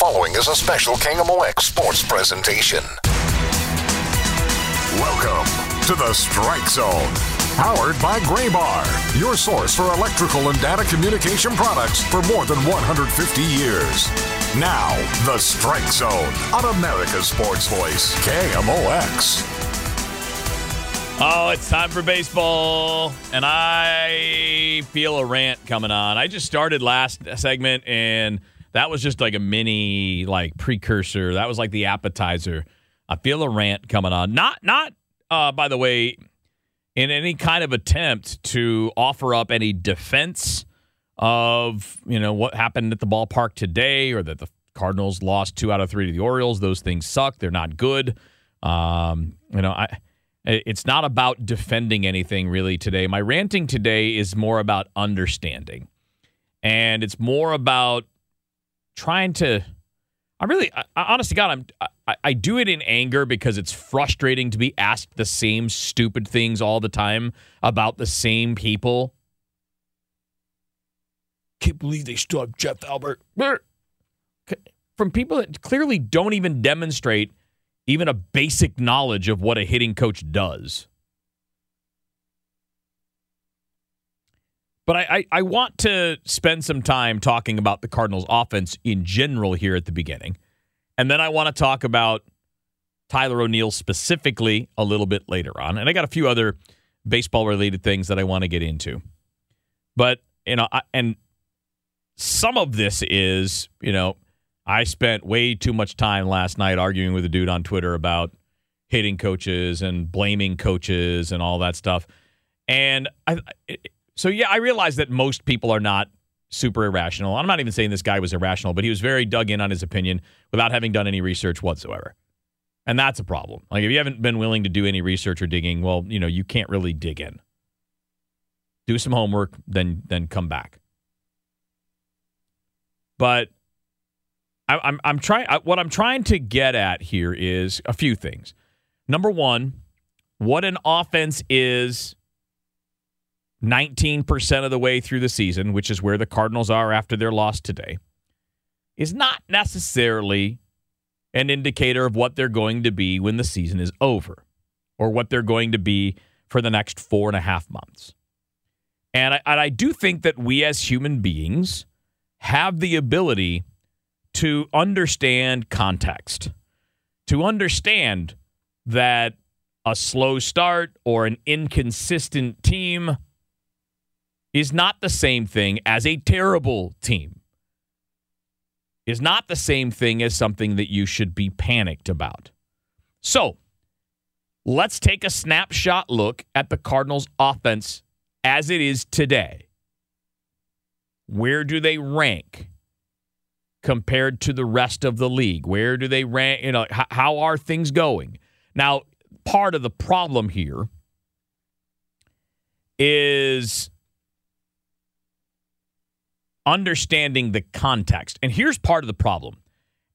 The following is a special KMOX sports presentation. Welcome to the Strike Zone. Powered by Graybar, your source for electrical and data communication products for more than 150 years. Now, the Strike Zone on America's Sports Voice, KMOX. Oh, it's time for baseball, and I feel a rant coming on. I just started last segment, and that was just like a mini like precursor. That was like the appetizer. I feel a rant coming on. Not not uh, by the way, in any kind of attempt to offer up any defense of you know what happened at the ballpark today, or that the Cardinals lost two out of three to the Orioles. Those things suck. They're not good. Um, you know, I it's not about defending anything really today. My ranting today is more about understanding. And it's more about trying to I really I, honest to God, I'm I, I do it in anger because it's frustrating to be asked the same stupid things all the time about the same people. Can't believe they still have Jeff Albert. From people that clearly don't even demonstrate even a basic knowledge of what a hitting coach does. But I, I, I, want to spend some time talking about the Cardinals' offense in general here at the beginning. And then I want to talk about Tyler O'Neill specifically a little bit later on. And I got a few other baseball related things that I want to get into. But, you know, I, and some of this is, you know, I spent way too much time last night arguing with a dude on Twitter about hating coaches and blaming coaches and all that stuff. And I, so, yeah, I realize that most people are not super irrational. I'm not even saying this guy was irrational, but he was very dug in on his opinion without having done any research whatsoever. And that's a problem. Like, if you haven't been willing to do any research or digging, well, you know, you can't really dig in. Do some homework, then then come back. But I, I'm I'm trying. What I'm trying to get at here is a few things. Number one, what an offense is 19% of the way through the season, which is where the Cardinals are after their loss today, is not necessarily an indicator of what they're going to be when the season is over or what they're going to be for the next four and a half months. And I, and I do think that we as human beings have the ability to understand context, to understand that a slow start or an inconsistent team is not the same thing as a terrible team, is not the same thing as something that you should be panicked about. So let's take a snapshot look at the Cardinals' offense as it is today. Where do they rank? compared to the rest of the league? Where do they rank? You know, how are things going? Now, part of the problem here is understanding the context. And here's part of the problem.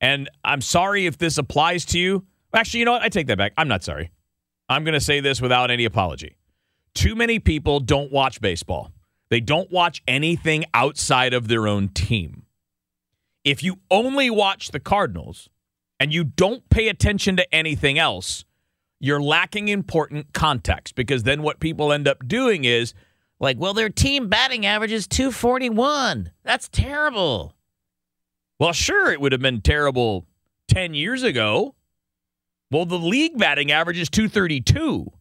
And I'm sorry if this applies to you. Actually, you know what? I take that back. I'm not sorry. I'm going to say this without any apology. Too many people don't watch baseball. They don't watch anything outside of their own team if you only watch the Cardinals and you don't pay attention to anything else, you're lacking important context because then what people end up doing is like, well, their team batting average is 241. That's terrible. Well, sure, it would have been terrible 10 years ago. Well, the league batting average is 232.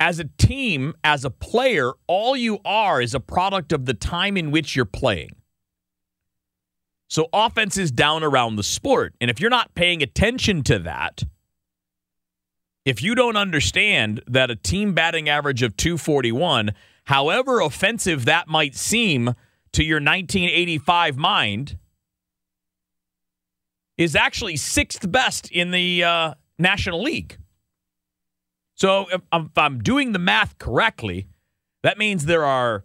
As a team, as a player, all you are is a product of the time in which you're playing. So offense is down around the sport. And if you're not paying attention to that, if you don't understand that a team batting average of 241, however offensive that might seem to your 1985 mind, is actually sixth best in the uh, National League. So if I'm, if I'm doing the math correctly, that means there are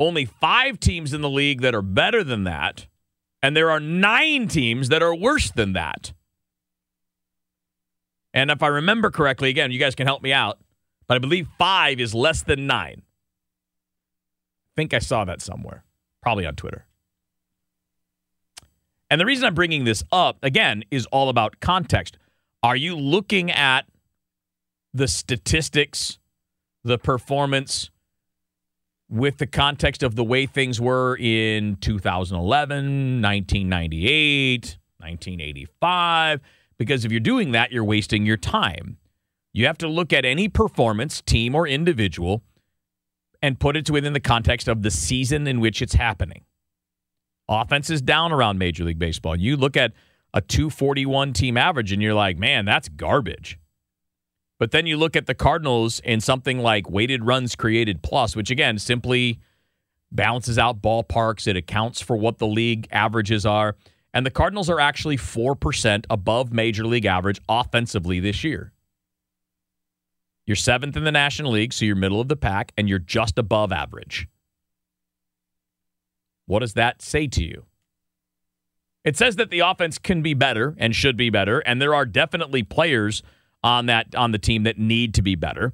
only five teams in the league that are better than that, and there are nine teams that are worse than that. And if I remember correctly, again, you guys can help me out, but I believe five is less than nine. I think I saw that somewhere, probably on Twitter. And the reason I'm bringing this up, again, is all about context. Are you looking at the statistics, the performance with the context of the way things were in 2011, 1998, 1985? Because if you're doing that, you're wasting your time. You have to look at any performance, team or individual, and put it within the context of the season in which it's happening. Offense is down around Major League Baseball. You look at a 241 team average and you're like, man, that's garbage. But then you look at the Cardinals in something like weighted runs created plus, which again simply balances out ballparks. It accounts for what the league averages are. And the Cardinals are actually 4% above major league average offensively this year. You're seventh in the National League, so you're middle of the pack, and you're just above average. What does that say to you? It says that the offense can be better and should be better, and there are definitely players on that on the team that need to be better.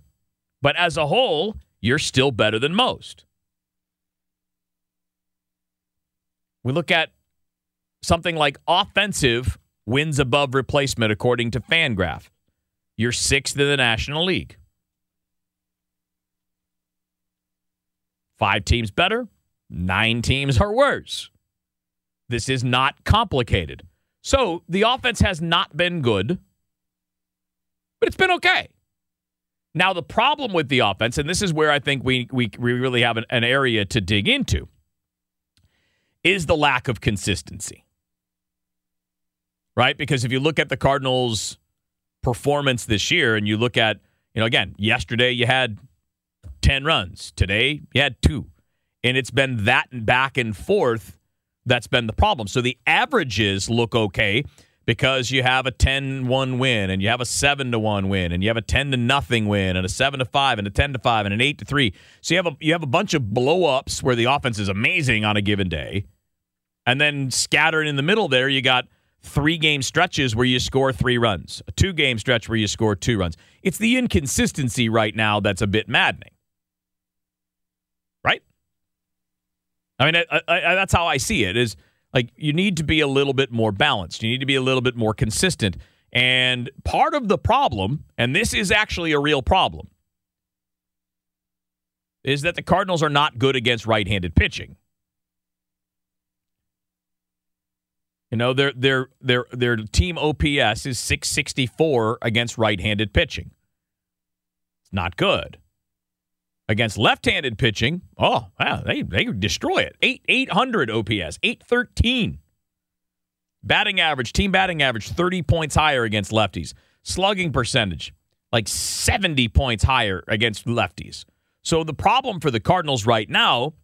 But as a whole, you're still better than most. We look at something like offensive wins above replacement according to Fangraph. You're sixth in the National League. Five teams better, nine teams are worse. This is not complicated. So the offense has not been good, but it's been okay. Now, the problem with the offense, and this is where I think we, we, we really have an, an area to dig into, is the lack of consistency right? Because if you look at the Cardinals' performance this year and you look at, you know, again, yesterday you had 10 runs, today you had two. And it's been that back and forth that's been the problem. So the averages look okay because you have a 10-1 win and you have a 7 to 1 win and you have a 10 to nothing win and a 7 to 5 and a 10 to 5 and an 8 to 3. So you have a you have a bunch of blow-ups where the offense is amazing on a given day. And then scattered in the middle there you got three game stretches where you score three runs, a two game stretch where you score two runs. It's the inconsistency right now that's a bit maddening. Right? I mean, I, I, that's how I see it is like you need to be a little bit more balanced. You need to be a little bit more consistent. And part of the problem, and this is actually a real problem, is that the Cardinals are not good against right handed pitching. You know, their their their their team OPS is 664 against right-handed pitching. It's not good. Against left-handed pitching, oh, wow, they they destroy it. 8 800 OPS, 813. Batting average, team batting average 30 points higher against lefties. Slugging percentage like 70 points higher against lefties. So the problem for the Cardinals right now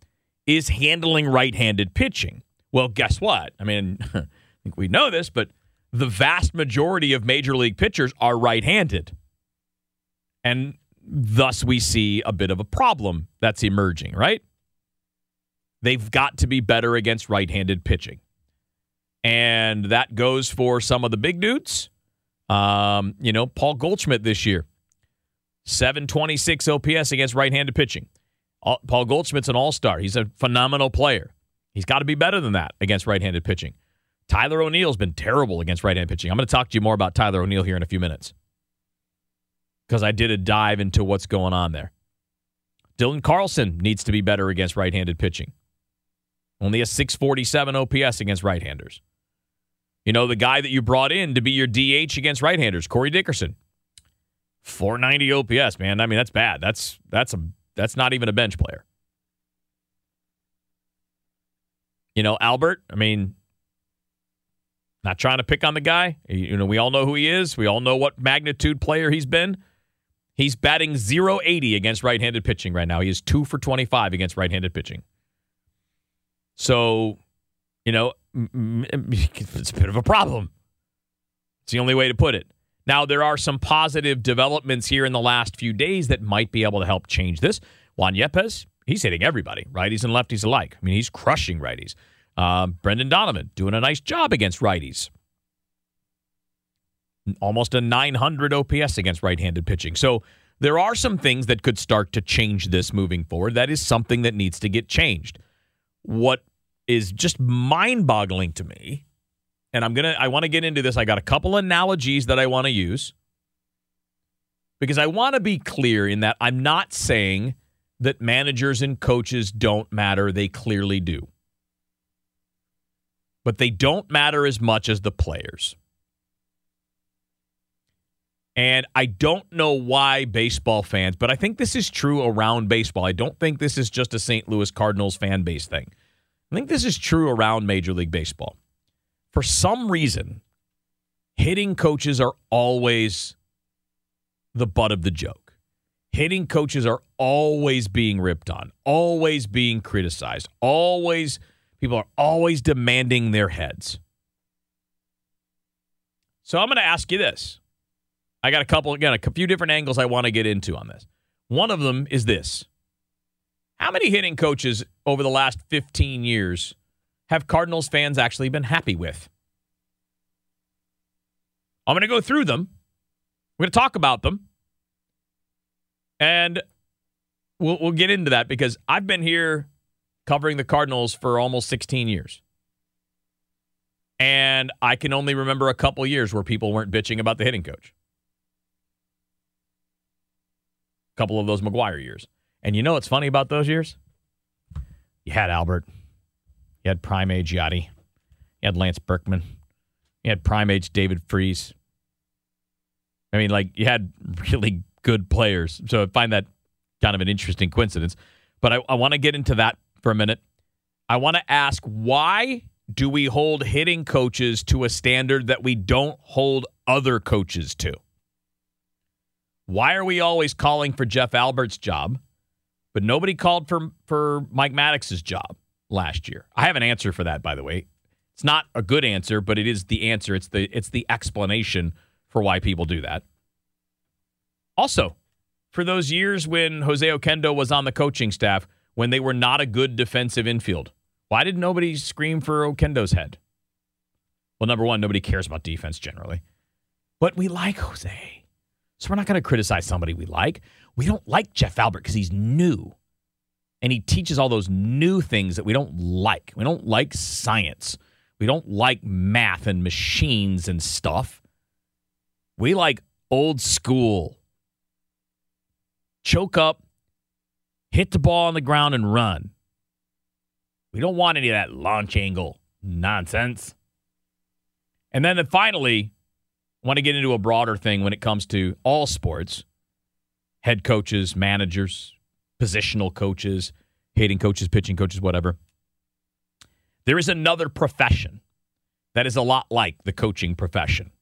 is handling right-handed pitching. Well, guess what? I mean, I think we know this, but the vast majority of major league pitchers are right handed. And thus we see a bit of a problem that's emerging, right? They've got to be better against right handed pitching. And that goes for some of the big dudes. Um, you know, Paul Goldschmidt this year, 726 OPS against right handed pitching. Paul Goldschmidt's an all star. He's a phenomenal player. He's got to be better than that against right handed pitching. Tyler O'Neill's been terrible against right hand pitching. I'm going to talk to you more about Tyler O'Neill here in a few minutes because I did a dive into what's going on there. Dylan Carlson needs to be better against right handed pitching. Only a 647 OPS against right handers. You know, the guy that you brought in to be your DH against right handers, Corey Dickerson. 490 OPS, man. I mean, that's bad. That's that's a that's not even a bench player. You know, Albert, I mean, not trying to pick on the guy. You know, we all know who he is. We all know what magnitude player he's been. He's batting 080 against right-handed pitching right now. He is 2 for 25 against right-handed pitching. So, you know, it's a bit of a problem. It's the only way to put it. Now, there are some positive developments here in the last few days that might be able to help change this. Juan Yepez, he's hitting everybody, righties and lefties alike. I mean, he's crushing righties. Uh, Brendan Donovan doing a nice job against righties. Almost a 900 OPS against right handed pitching. So there are some things that could start to change this moving forward. That is something that needs to get changed. What is just mind boggling to me and I'm gonna I want to get into this. I got a couple analogies that I want to use because I want to be clear in that I'm not saying that managers and coaches don't matter. They clearly do. But they don't matter as much as the players. And I don't know why baseball fans, but I think this is true around baseball. I don't think this is just a St. Louis Cardinals fan base thing. I think this is true around Major League Baseball for some reason, hitting coaches are always the butt of the joke. Hitting coaches are always being ripped on, always being criticized, always, people are always demanding their heads. So I'm going to ask you this. I got a couple, again, a few different angles I want to get into on this. One of them is this How many hitting coaches over the last 15 years have Cardinals fans actually been happy with? I'm going to go through them. We're going to talk about them. And we'll, we'll get into that because I've been here covering the Cardinals for almost 16 years. And I can only remember a couple years where people weren't bitching about the hitting coach. A couple of those McGwire years. And you know what's funny about those years? You had Albert. You had prime age Yadi. You had Lance Berkman. You had prime age David Freese. I mean, like you had really good players. So I find that kind of an interesting coincidence. But I, I want to get into that for a minute. I want to ask why do we hold hitting coaches to a standard that we don't hold other coaches to? Why are we always calling for Jeff Albert's job, but nobody called for for Mike Maddux's job? last year? I have an answer for that, by the way. It's not a good answer, but it is the answer. It's the it's the explanation for why people do that. Also, for those years when Jose Oquendo was on the coaching staff, when they were not a good defensive infield, why did nobody scream for Oquendo's head? Well, number one, nobody cares about defense generally, but we like Jose, so we're not going to criticize somebody we like. We don't like Jeff Albert because he's new and he teaches all those new things that we don't like. We don't like science. We don't like math and machines and stuff. We like old school. Choke up, hit the ball on the ground and run. We don't want any of that launch angle nonsense. And then finally, I want to get into a broader thing when it comes to all sports head coaches, managers, positional coaches, hitting coaches, pitching coaches, whatever. There is another profession that is a lot like the coaching profession.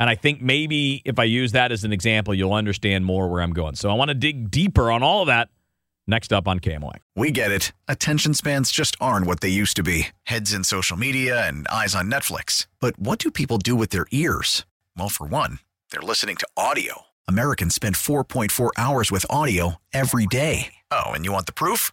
And I think maybe if I use that as an example, you'll understand more where I'm going. So I want to dig deeper on all of that next up on KMOX. We get it. Attention spans just aren't what they used to be heads in social media and eyes on Netflix. But what do people do with their ears? Well, for one, they're listening to audio. Americans spend 4.4 hours with audio every day. Oh, and you want the proof?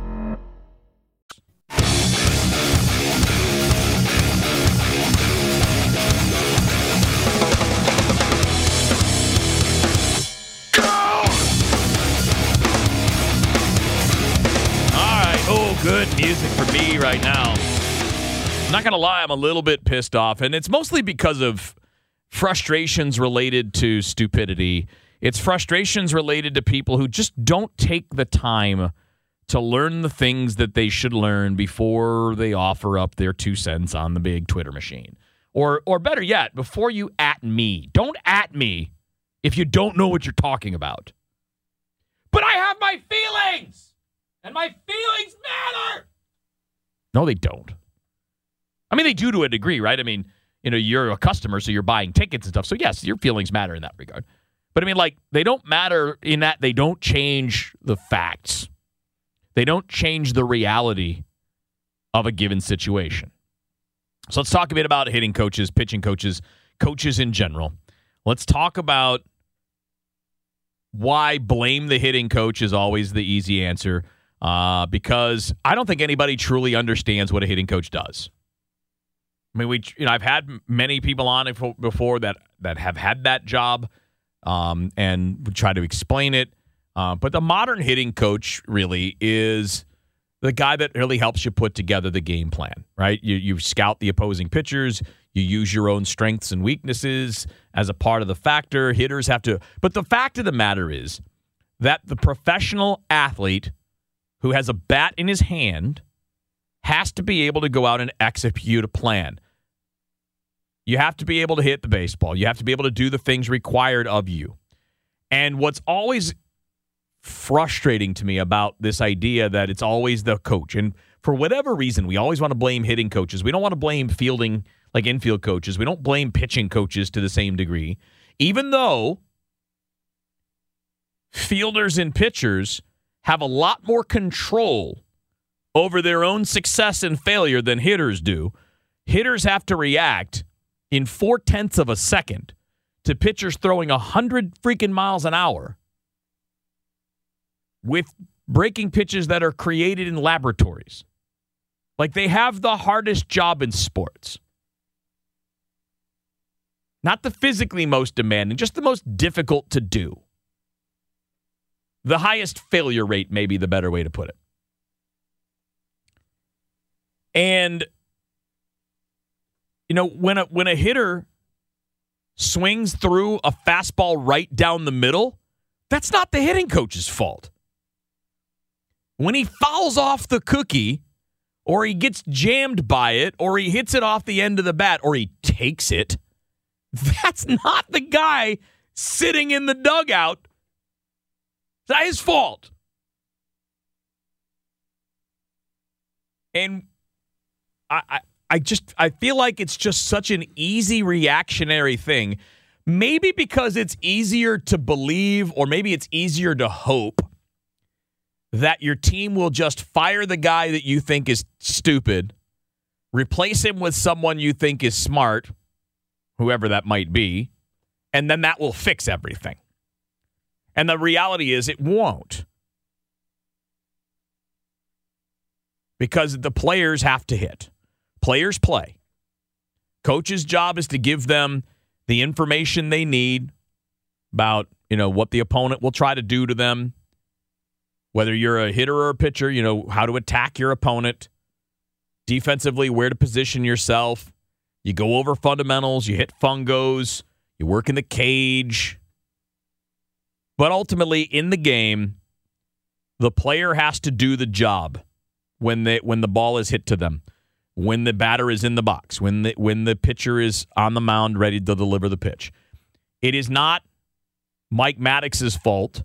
music for me right now. I'm not going to lie, I'm a little bit pissed off, and it's mostly because of frustrations related to stupidity. It's frustrations related to people who just don't take the time to learn the things that they should learn before they offer up their two cents on the big Twitter machine. Or or better yet, before you at me. Don't at me if you don't know what you're talking about. But I have my feelings and my feelings matter. No, they don't. I mean, they do to a degree, right? I mean, you know, you're a customer, so you're buying tickets and stuff. So yes, your feelings matter in that regard. But I mean, like, they don't matter in that they don't change the facts. They don't change the reality of a given situation. So let's talk a bit about hitting coaches, pitching coaches, coaches in general. Let's talk about why blame the hitting coach is always the easy answer. Uh, because I don't think anybody truly understands what a hitting coach does. I mean, we, you know, I've had many people on before that that have had that job, um, and try to explain it. Uh, but the modern hitting coach really is the guy that really helps you put together the game plan, right? You, you scout the opposing pitchers, you use your own strengths and weaknesses as a part of the factor. Hitters have to, but the fact of the matter is that the professional athlete who has a bat in his hand has to be able to go out and execute a plan. You have to be able to hit the baseball. You have to be able to do the things required of you. And what's always frustrating to me about this idea that it's always the coach. And for whatever reason, we always want to blame hitting coaches. We don't want to blame fielding, like infield coaches. We don't blame pitching coaches to the same degree, even though fielders and pitchers have a lot more control over their own success and failure than hitters do. Hitters have to react in four tenths of a second to pitchers throwing a hundred freaking miles an hour with breaking pitches that are created in laboratories. Like they have the hardest job in sports. Not the physically most demanding, just the most difficult to do. The highest failure rate, may be the better way to put it. And you know, when a when a hitter swings through a fastball right down the middle, that's not the hitting coach's fault when he fouls off the cookie or he gets jammed by it or he hits it off the end of the bat or he takes it, that's not the guy sitting in the dugout. That's his fault. And I, I, I just I feel like it's just such an easy reactionary thing. Maybe because it's easier to believe, or maybe it's easier to hope that your team will just fire the guy that you think is stupid, replace him with someone you think is smart, whoever that might be, and then that will fix everything. And the reality is, it won't. Because the players have to hit. Players play. Coach's job is to give them the information they need about, you know, what the opponent will try to do to them, whether you're a hitter or a pitcher, you know how to attack your opponent. Defensively, where to position yourself. You go over fundamentals, you hit fungos, you work in the cage. But ultimately, in the game, the player has to do the job when they when the ball is hit to them, when the batter is in the box, when the when the pitcher is on the mound ready to deliver the pitch. It is not Mike Maddux's fault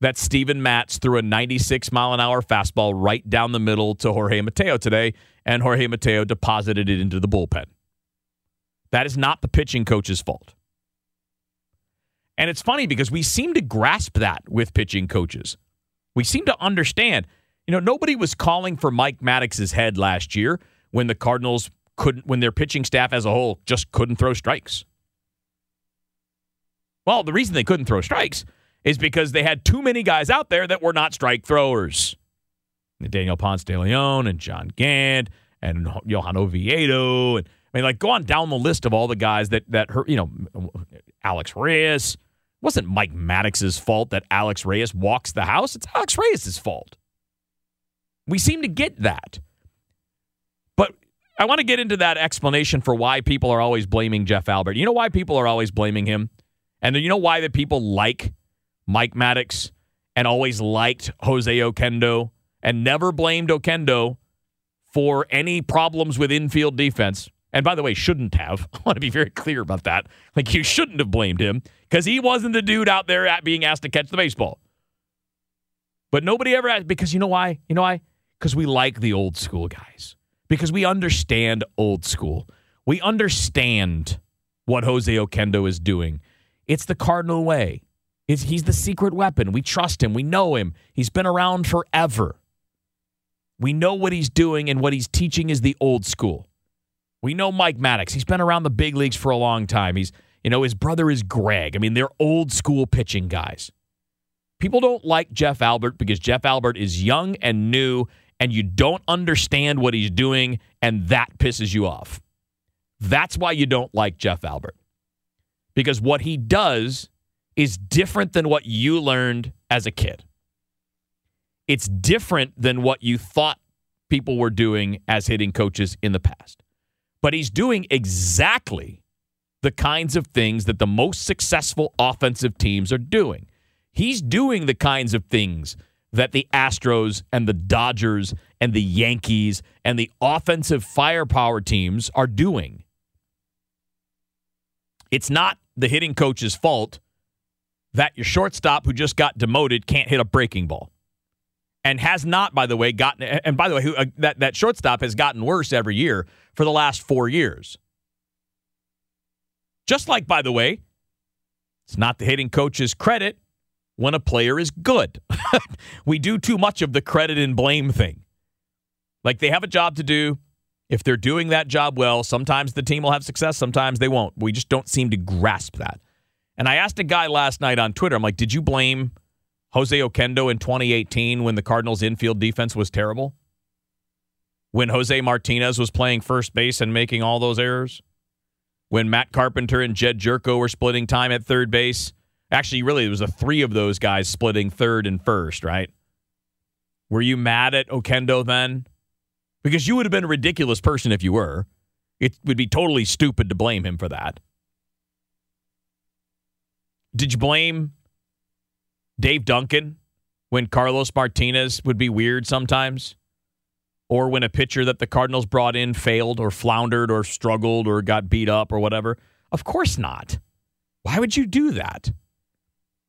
that Steven Matz threw a 96 mile an hour fastball right down the middle to Jorge Mateo today, and Jorge Mateo deposited it into the bullpen. That is not the pitching coach's fault. And it's funny because we seem to grasp that with pitching coaches. We seem to understand. You know, nobody was calling for Mike Maddux's head last year when the Cardinals couldn't, when their pitching staff as a whole just couldn't throw strikes. Well, the reason they couldn't throw strikes is because they had too many guys out there that were not strike throwers. Daniel Ponce de Leon and John Gant and Johan Oviedo. And I mean, like, go on down the list of all the guys that, that hurt, you know, Alex Reyes. It wasn't Mike Maddux's fault that Alex Reyes walks the house. It's Alex Reyes' fault. We seem to get that. But I want to get into that explanation for why people are always blaming Jeff Albert. You know why people are always blaming him? And you know why the people like Mike Maddox and always liked Jose Oquendo and never blamed Oquendo for any problems with infield defense. And by the way, shouldn't have. I want to be very clear about that. Like, you shouldn't have blamed him because he wasn't the dude out there at being asked to catch the baseball. But nobody ever asked because you know why? You know why? Because we like the old school guys. Because we understand old school. We understand what Jose Oquendo is doing. It's the Cardinal way. It's, he's the secret weapon. We trust him. We know him. He's been around forever. We know what he's doing, and what he's teaching is the old school. We know Mike Maddux. He's been around the big leagues for a long time. He's, you know, his brother is Greg. I mean, they're old school pitching guys. People don't like Jeff Albert because Jeff Albert is young and new, and you don't understand what he's doing, and that pisses you off. That's why you don't like Jeff Albert. Because what he does is different than what you learned as a kid. It's different than what you thought people were doing as hitting coaches in the past. But he's doing exactly the kinds of things that the most successful offensive teams are doing. He's doing the kinds of things that the Astros and the Dodgers and the Yankees and the offensive firepower teams are doing. It's not the hitting coach's fault that your shortstop who just got demoted can't hit a breaking ball. And has not, by the way, gotten. And by the way, who, uh, that that shortstop has gotten worse every year for the last four years. Just like, by the way, it's not the hitting coach's credit when a player is good. we do too much of the credit and blame thing. Like they have a job to do. If they're doing that job well, sometimes the team will have success, sometimes they won't. We just don't seem to grasp that. And I asked a guy last night on Twitter, I'm like, did you blame Jose Oquendo in 2018 when the Cardinals' infield defense was terrible? When Jose Martinez was playing first base and making all those errors? When Matt Carpenter and Jedd Gyorko were splitting time at third base? Actually, really, it was the three of those guys splitting third and first, right? Were you mad at Oquendo then? Because you would have been a ridiculous person if you were. It would be totally stupid to blame him for that. Did you blame Dave Duncan when Carlos Martinez would be weird sometimes? Or when a pitcher that the Cardinals brought in failed or floundered or struggled or got beat up or whatever? Of course not. Why would you do that?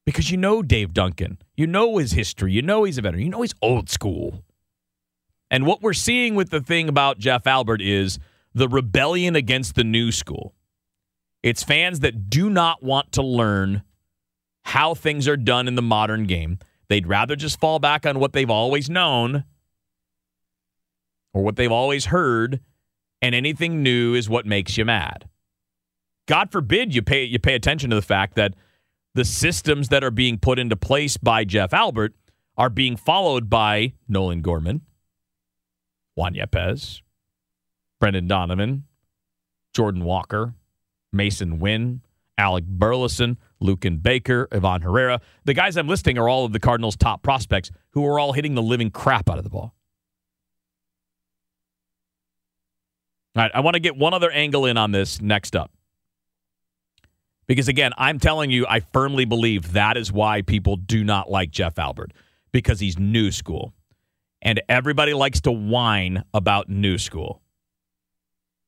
Because you know Dave Duncan. You know his history. You know he's a veteran. You know he's old school. And what we're seeing with the thing about Jeff Albert is the rebellion against the new school. It's fans that do not want to learn how things are done in the modern game. They'd rather just fall back on what they've always known or what they've always heard, and anything new is what makes you mad. God forbid you pay you pay attention to the fact that the systems that are being put into place by Jeff Albert are being followed by Nolan Gorman, Juan Yepez, Brendan Donovan, Jordan Walker, Masyn Winn, Alec Burleson, Luken Baker, Ivan Herrera. The guys I'm listing are all of the Cardinals' top prospects who are all hitting the living crap out of the ball. All right, I want to get one other angle in on this next up. Because again, I'm telling you, I firmly believe that is why people do not like Jeff Albert because he's new school. And everybody likes to whine about new school.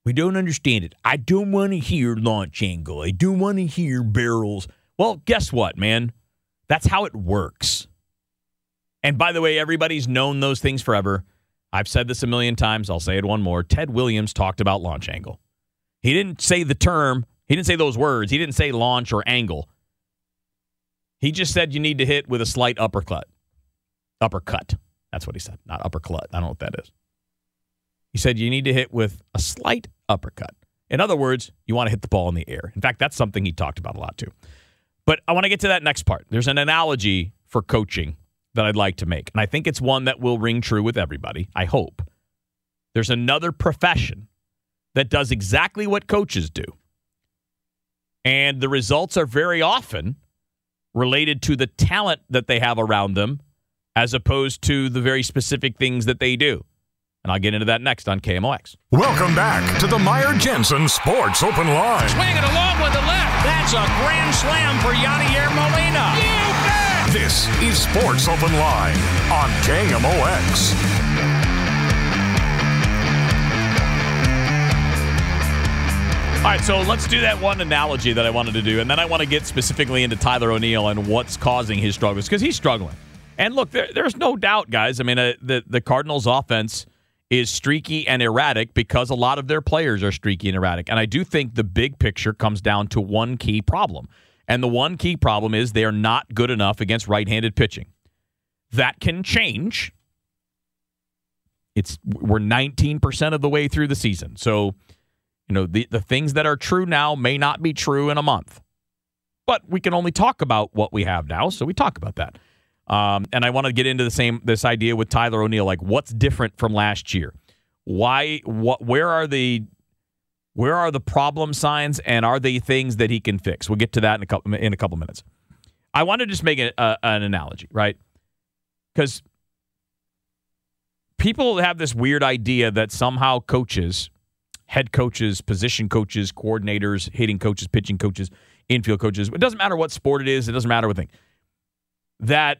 We don't understand it. I don't want to hear launch angle. I don't want to hear barrels. Well, guess what, man? That's how it works. And by the way, everybody's known those things forever. I've said this a million times. I'll say it one more. Ted Williams talked about launch angle. He didn't say the term, he didn't say those words. He didn't say launch or angle. He just said you need to hit with a slight uppercut. Uppercut. That's what he said, not uppercut. I don't know what that is. He said you need to hit with a slight uppercut. In other words, you want to hit the ball in the air. In fact, that's something he talked about a lot too. But I want to get to that next part. There's an analogy for coaching that I'd like to make. And I think it's one that will ring true with everybody. I hope. There's another profession that does exactly what coaches do. And the results are very often related to the talent that they have around them as opposed to the very specific things that they do. And I'll get into that next on KMOX. Welcome back to the Meyer Jensen Sports Open Line. Swinging along with the left. That's a grand slam for Yadier Molina. You bet! This is Sports Open Line on KMOX. All right, so let's do that one analogy that I wanted to do, and then I want to get specifically into Tyler O'Neill and what's causing his struggles because he's struggling. And look, there, there's no doubt, guys. I mean, uh, the the Cardinals' offense is streaky and erratic because a lot of their players are streaky and erratic. And I do think the big picture comes down to one key problem. And the one key problem is they're not good enough against right handed pitching. That can change. It's we're 19% of the way through the season. So, you know, the, the things that are true now may not be true in a month. But we can only talk about what we have now, so we talk about that. Um, and I want to get into the same this idea with Tyler O'Neill, like what's different from last year? Why? What? Where are the where are the problem signs, and are they things that he can fix? We'll get to that in a couple in a couple minutes. I want to just make a, a, an analogy, right? Because people have this weird idea that somehow coaches, head coaches, position coaches, coordinators, hitting coaches, pitching coaches, infield coaches, it doesn't matter what sport it is, it doesn't matter what thing, that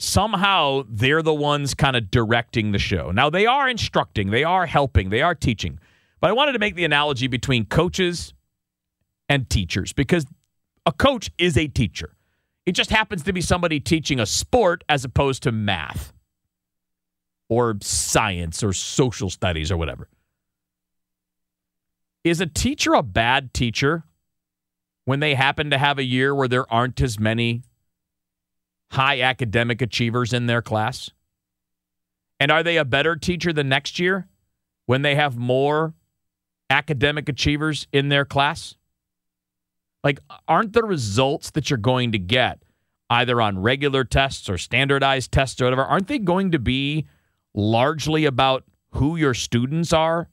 somehow they're the ones kind of directing the show. Now, they are instructing, they are helping, they are teaching. But I wanted to make the analogy between coaches and teachers because a coach is a teacher. It just happens to be somebody teaching a sport as opposed to math or science or social studies or whatever. Is a teacher a bad teacher when they happen to have a year where there aren't as many high academic achievers in their class? And are they a better teacher the next year when they have more academic achievers in their class? Like, aren't the results that you're going to get either on regular tests or standardized tests or whatever, aren't they going to be largely about who your students are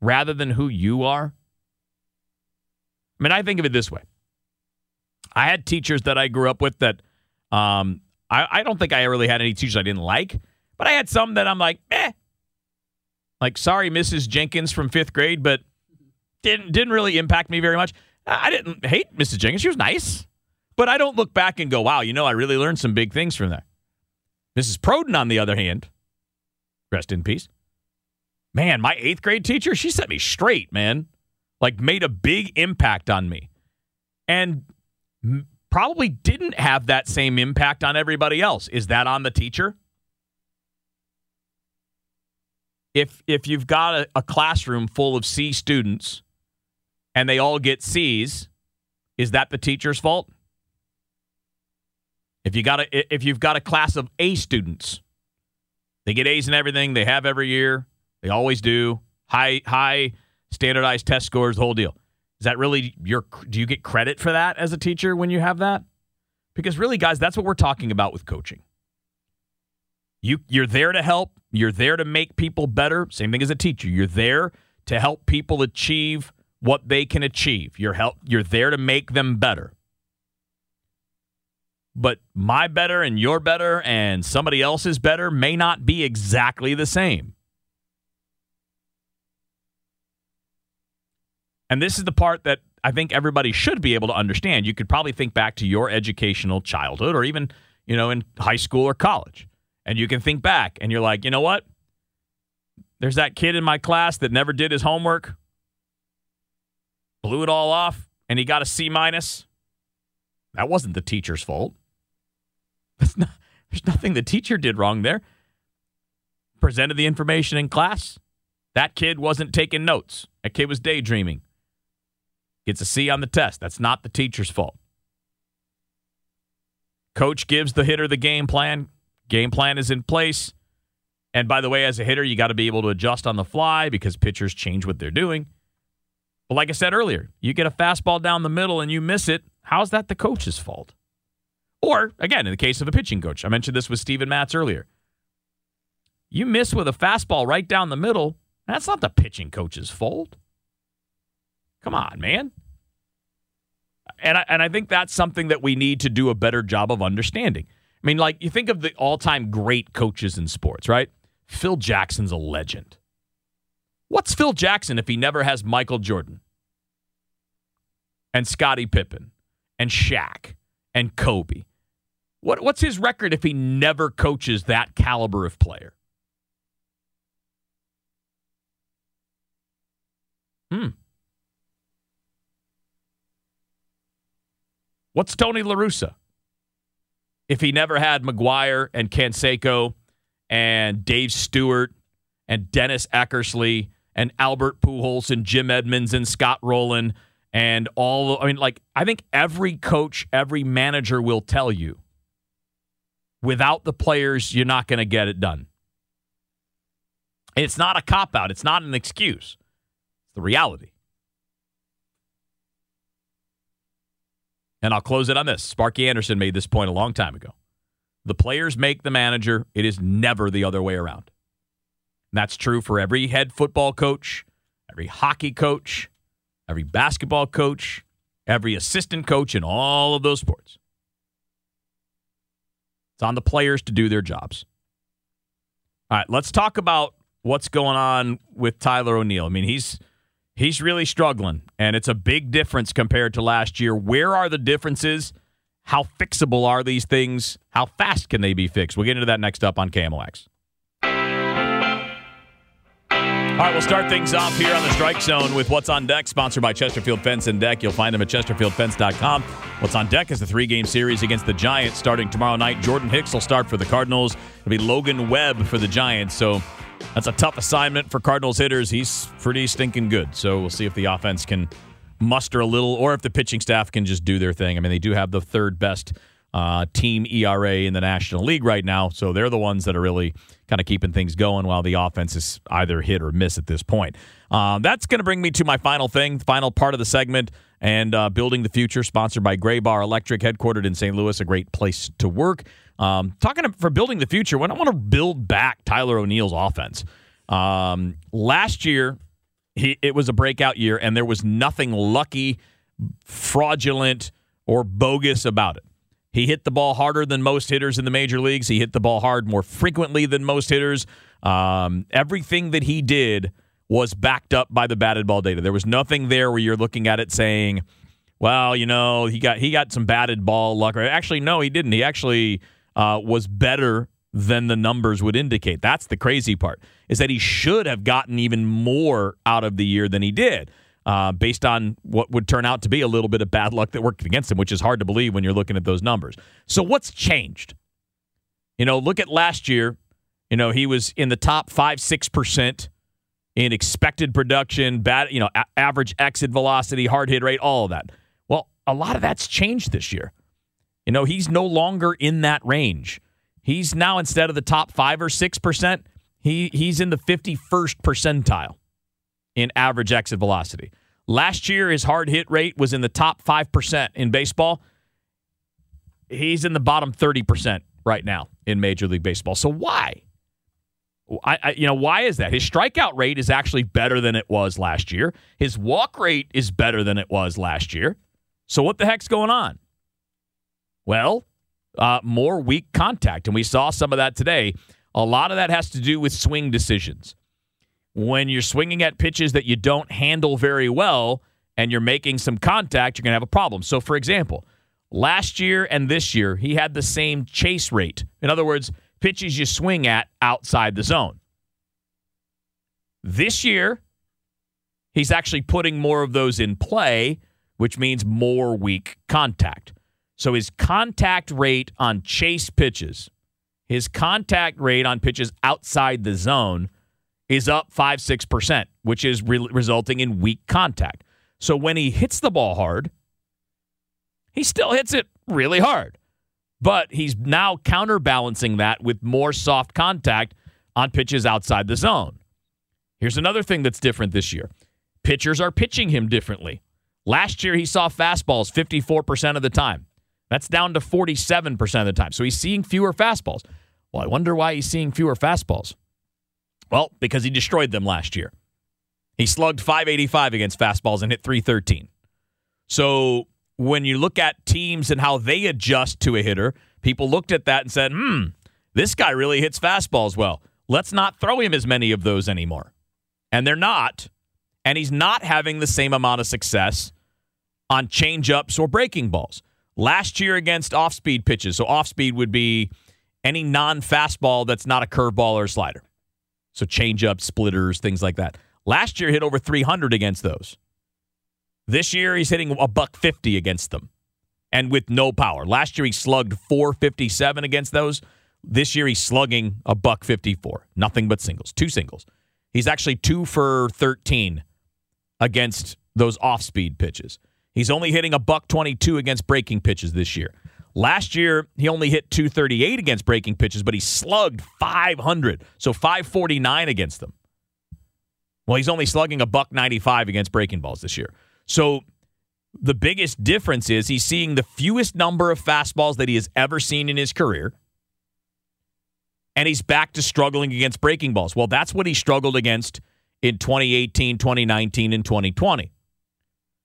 rather than who you are? I mean, I think of it this way I had teachers that I grew up with that um, I, I don't think I really had any teachers I didn't like, but I had some that I'm like, eh. Like, sorry, Mrs. Jenkins from fifth grade, but didn't didn't really impact me very much. I didn't hate Mrs. Jenkins; she was nice, but I don't look back and go, "Wow, you know, I really learned some big things from there." Mrs. Proden, on the other hand, rest in peace. Man, my eighth grade teacher, she set me straight, man. Like, made a big impact on me, and probably didn't have that same impact on everybody else. Is that on the teacher? If if you've got a, a classroom full of C students and they all get C's, is that the teacher's fault? If you got a if you've got a class of A students, they get A's in everything, they have every year, they always do, high high standardized test scores, the whole deal. Is that really your do you get credit for that as a teacher when you have that? Because really guys, that's what we're talking about with coaching. You you're there to help, you're there to make people better, same thing as a teacher. You're there to help people achieve what they can achieve. You're help you're there to make them better. But my better and your better and somebody else's better may not be exactly the same. And this is the part that I think everybody should be able to understand. You could probably think back to your educational childhood or even, you know, in high school or college. And you can think back and you're like, you know what? There's that kid in my class that never did his homework, blew it all off, and he got a C minus. That wasn't the teacher's fault. Not, there's nothing the teacher did wrong there. Presented the information in class. That kid wasn't taking notes. That kid was daydreaming. Gets a C on the test. That's not the teacher's fault. Coach gives the hitter the game plan. Game plan is in place. And by the way, as a hitter, you got to be able to adjust on the fly because pitchers change what they're doing. But like I said earlier, you get a fastball down the middle and you miss it. How's that the coach's fault? Or, again, in the case of a pitching coach, I mentioned this with Steven Matz earlier. You miss with a fastball right down the middle, that's not the pitching coach's fault. Come on, man. And I, and I think that's something that we need to do a better job of understanding. I mean, like, you think of the all time great coaches in sports, right? Phil Jackson's a legend. What's Phil Jackson if he never has Michael Jordan and Scottie Pippen and Shaq and Kobe? What, what's his record if he never coaches that caliber of player? Hmm. What's Tony LaRussa? If he never had McGwire and Canseco and Dave Stewart and Dennis Eckersley and Albert Pujols and Jim Edmonds and Scott Rolen and all. I mean, like I think every coach, every manager will tell you, without the players, you're not going to get it done. It's not a cop out. It's not an excuse. It's the reality. And I'll close it on this. Sparky Anderson made this point a long time ago. The players make the manager. It is never the other way around. And that's true for every head football coach, every hockey coach, every basketball coach, every assistant coach in all of those sports. It's on the players to do their jobs. All right, let's talk about what's going on with Tyler O'Neill. I mean, he's he's really struggling, and it's a big difference compared to last year. Where are the differences? How fixable are these things? How fast can they be fixed? We'll get into that next up on KMOX. All right, we'll start things off here on the Strike Zone with What's on Deck, sponsored by Chesterfield Fence and Deck. You'll find them at chesterfieldfence.com. What's on Deck is the three-game series against the Giants starting tomorrow night. Jordan Hicks will start for the Cardinals. It'll be Logan Webb for the Giants. So that's a tough assignment for Cardinals hitters. He's pretty stinking good. So we'll see if the offense can muster a little or if the pitching staff can just do their thing. I mean, they do have the third best uh, team ERA in the National League right now. So they're the ones that are really kind of keeping things going while the offense is either hit or miss at this point. Uh, that's going to bring me to my final thing, final part of the segment, and uh, Building the Future, sponsored by Graybar Electric, headquartered in St. Louis, a great place to work. Um, talking for building the future, when I want to build back Tyler O'Neill's offense. Um, last year, he, it was a breakout year, and there was nothing lucky, fraudulent, or bogus about it. He hit the ball harder than most hitters in the major leagues. He hit the ball hard more frequently than most hitters. Um, everything that he did was backed up by the batted ball data. There was nothing there where you're looking at it saying, "Well, you know, he got he got some batted ball luck." Actually, no, he didn't. He actually uh, was better than the numbers would indicate. That's the crazy part is that he should have gotten even more out of the year than he did. Uh, based on what would turn out to be a little bit of bad luck that worked against him, which is hard to believe when you're looking at those numbers. So, what's changed? You know, look at last year. You know, he was in the top five, six percent in expected production, bad, you know, a- average exit velocity, hard hit rate, all of that. Well, a lot of that's changed this year. You know, he's no longer in that range. He's now instead of the top five or six percent, he he's in the fifty first percentile in average exit velocity. Last year, his hard hit rate was in the top 5% in baseball. He's in the bottom 30% right now in Major League Baseball. So why? I, I, you know why is that his strikeout rate is actually better than it was last year his walk rate is better than it was last year so what the heck's going on well uh, more weak contact and we saw some of that today a lot of that has to do with swing decisions when you're swinging at pitches that you don't handle very well and you're making some contact, you're going to have a problem. So, for example, last year and this year, he had the same chase rate. In other words, pitches you swing at outside the zone. This year, he's actually putting more of those in play, which means more weak contact. So his contact rate on chase pitches, his contact rate on pitches outside the zone is up 5 6%, which is re- resulting in weak contact. So when he hits the ball hard, he still hits it really hard. But he's now counterbalancing that with more soft contact on pitches outside the zone. Here's another thing that's different this year pitchers are pitching him differently. Last year, he saw fastballs 54% of the time. That's down to 47% of the time. So he's seeing fewer fastballs. Well, I wonder why he's seeing fewer fastballs. Well, because he destroyed them last year. He slugged 585 against fastballs and hit 313. So when you look at teams and how they adjust to a hitter, people looked at that and said, hmm, this guy really hits fastballs well. Let's not throw him as many of those anymore. And they're not. And he's not having the same amount of success on changeups or breaking balls. Last year against off speed pitches, so off speed would be any non fastball that's not a curveball or a slider. So changeup, splitters, things like that. Last year hit over 300 against those. This year he's hitting a buck 50 against them and with no power. Last year he slugged 457 against those. This year he's slugging a buck 54. Nothing but singles, two singles. He's actually two for 13 against those off speed pitches. He's only hitting a buck 22 against breaking pitches this year. Last year, he only hit 238 against breaking pitches, but he slugged 500, so 549 against them. Well, he's only slugging a buck 95 against breaking balls this year. So the biggest difference is he's seeing the fewest number of fastballs that he has ever seen in his career. And he's back to struggling against breaking balls. Well, that's what he struggled against in 2018, 2019, and 2020.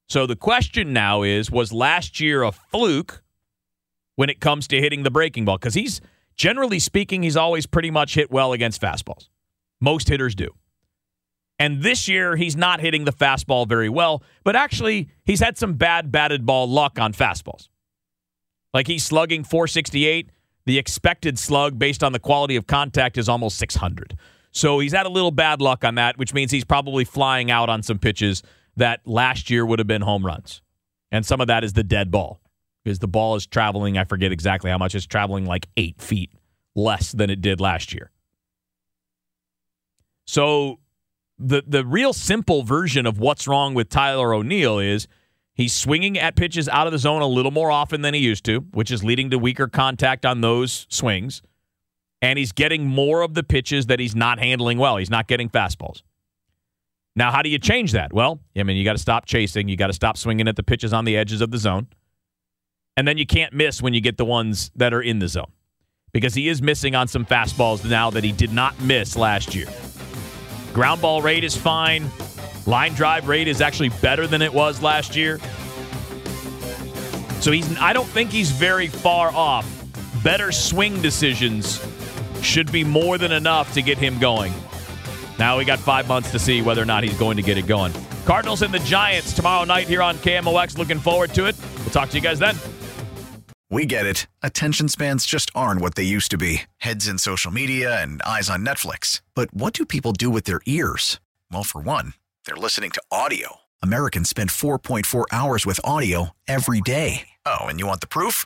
So the question now is was last year a fluke when it comes to hitting the breaking ball? Because he's generally speaking, he's always pretty much hit well against fastballs. Most hitters do. And this year, he's not hitting the fastball very well, but actually, he's had some bad batted ball luck on fastballs. Like he's slugging 468. The expected slug based on the quality of contact is almost 600. So he's had a little bad luck on that, which means he's probably flying out on some pitches that last year would have been home runs. And some of that is the dead ball because the ball is traveling, I forget exactly how much, it's traveling like eight feet less than it did last year. So the the real simple version of what's wrong with Tyler O'Neill is he's swinging at pitches out of the zone a little more often than he used to, which is leading to weaker contact on those swings. And he's getting more of the pitches that he's not handling well. He's not getting fastballs. Now, how do you change that? Well, I mean, you got to stop chasing. You got to stop swinging at the pitches on the edges of the zone. And then you can't miss when you get the ones that are in the zone because he is missing on some fastballs now that he did not miss last year. Ground ball rate is fine. Line drive rate is actually better than it was last year. So he's I don't think he's very far off. Better swing decisions should be more than enough to get him going. Now we got five months to see whether or not he's going to get it going. Cardinals and the Giants tomorrow night here on KMOX. Looking forward to it. We'll talk to you guys then. We get it. Attention spans just aren't what they used to be heads in social media and eyes on Netflix. But what do people do with their ears? Well, for one, they're listening to audio. Americans spend 4.4 hours with audio every day. Oh, and you want the proof?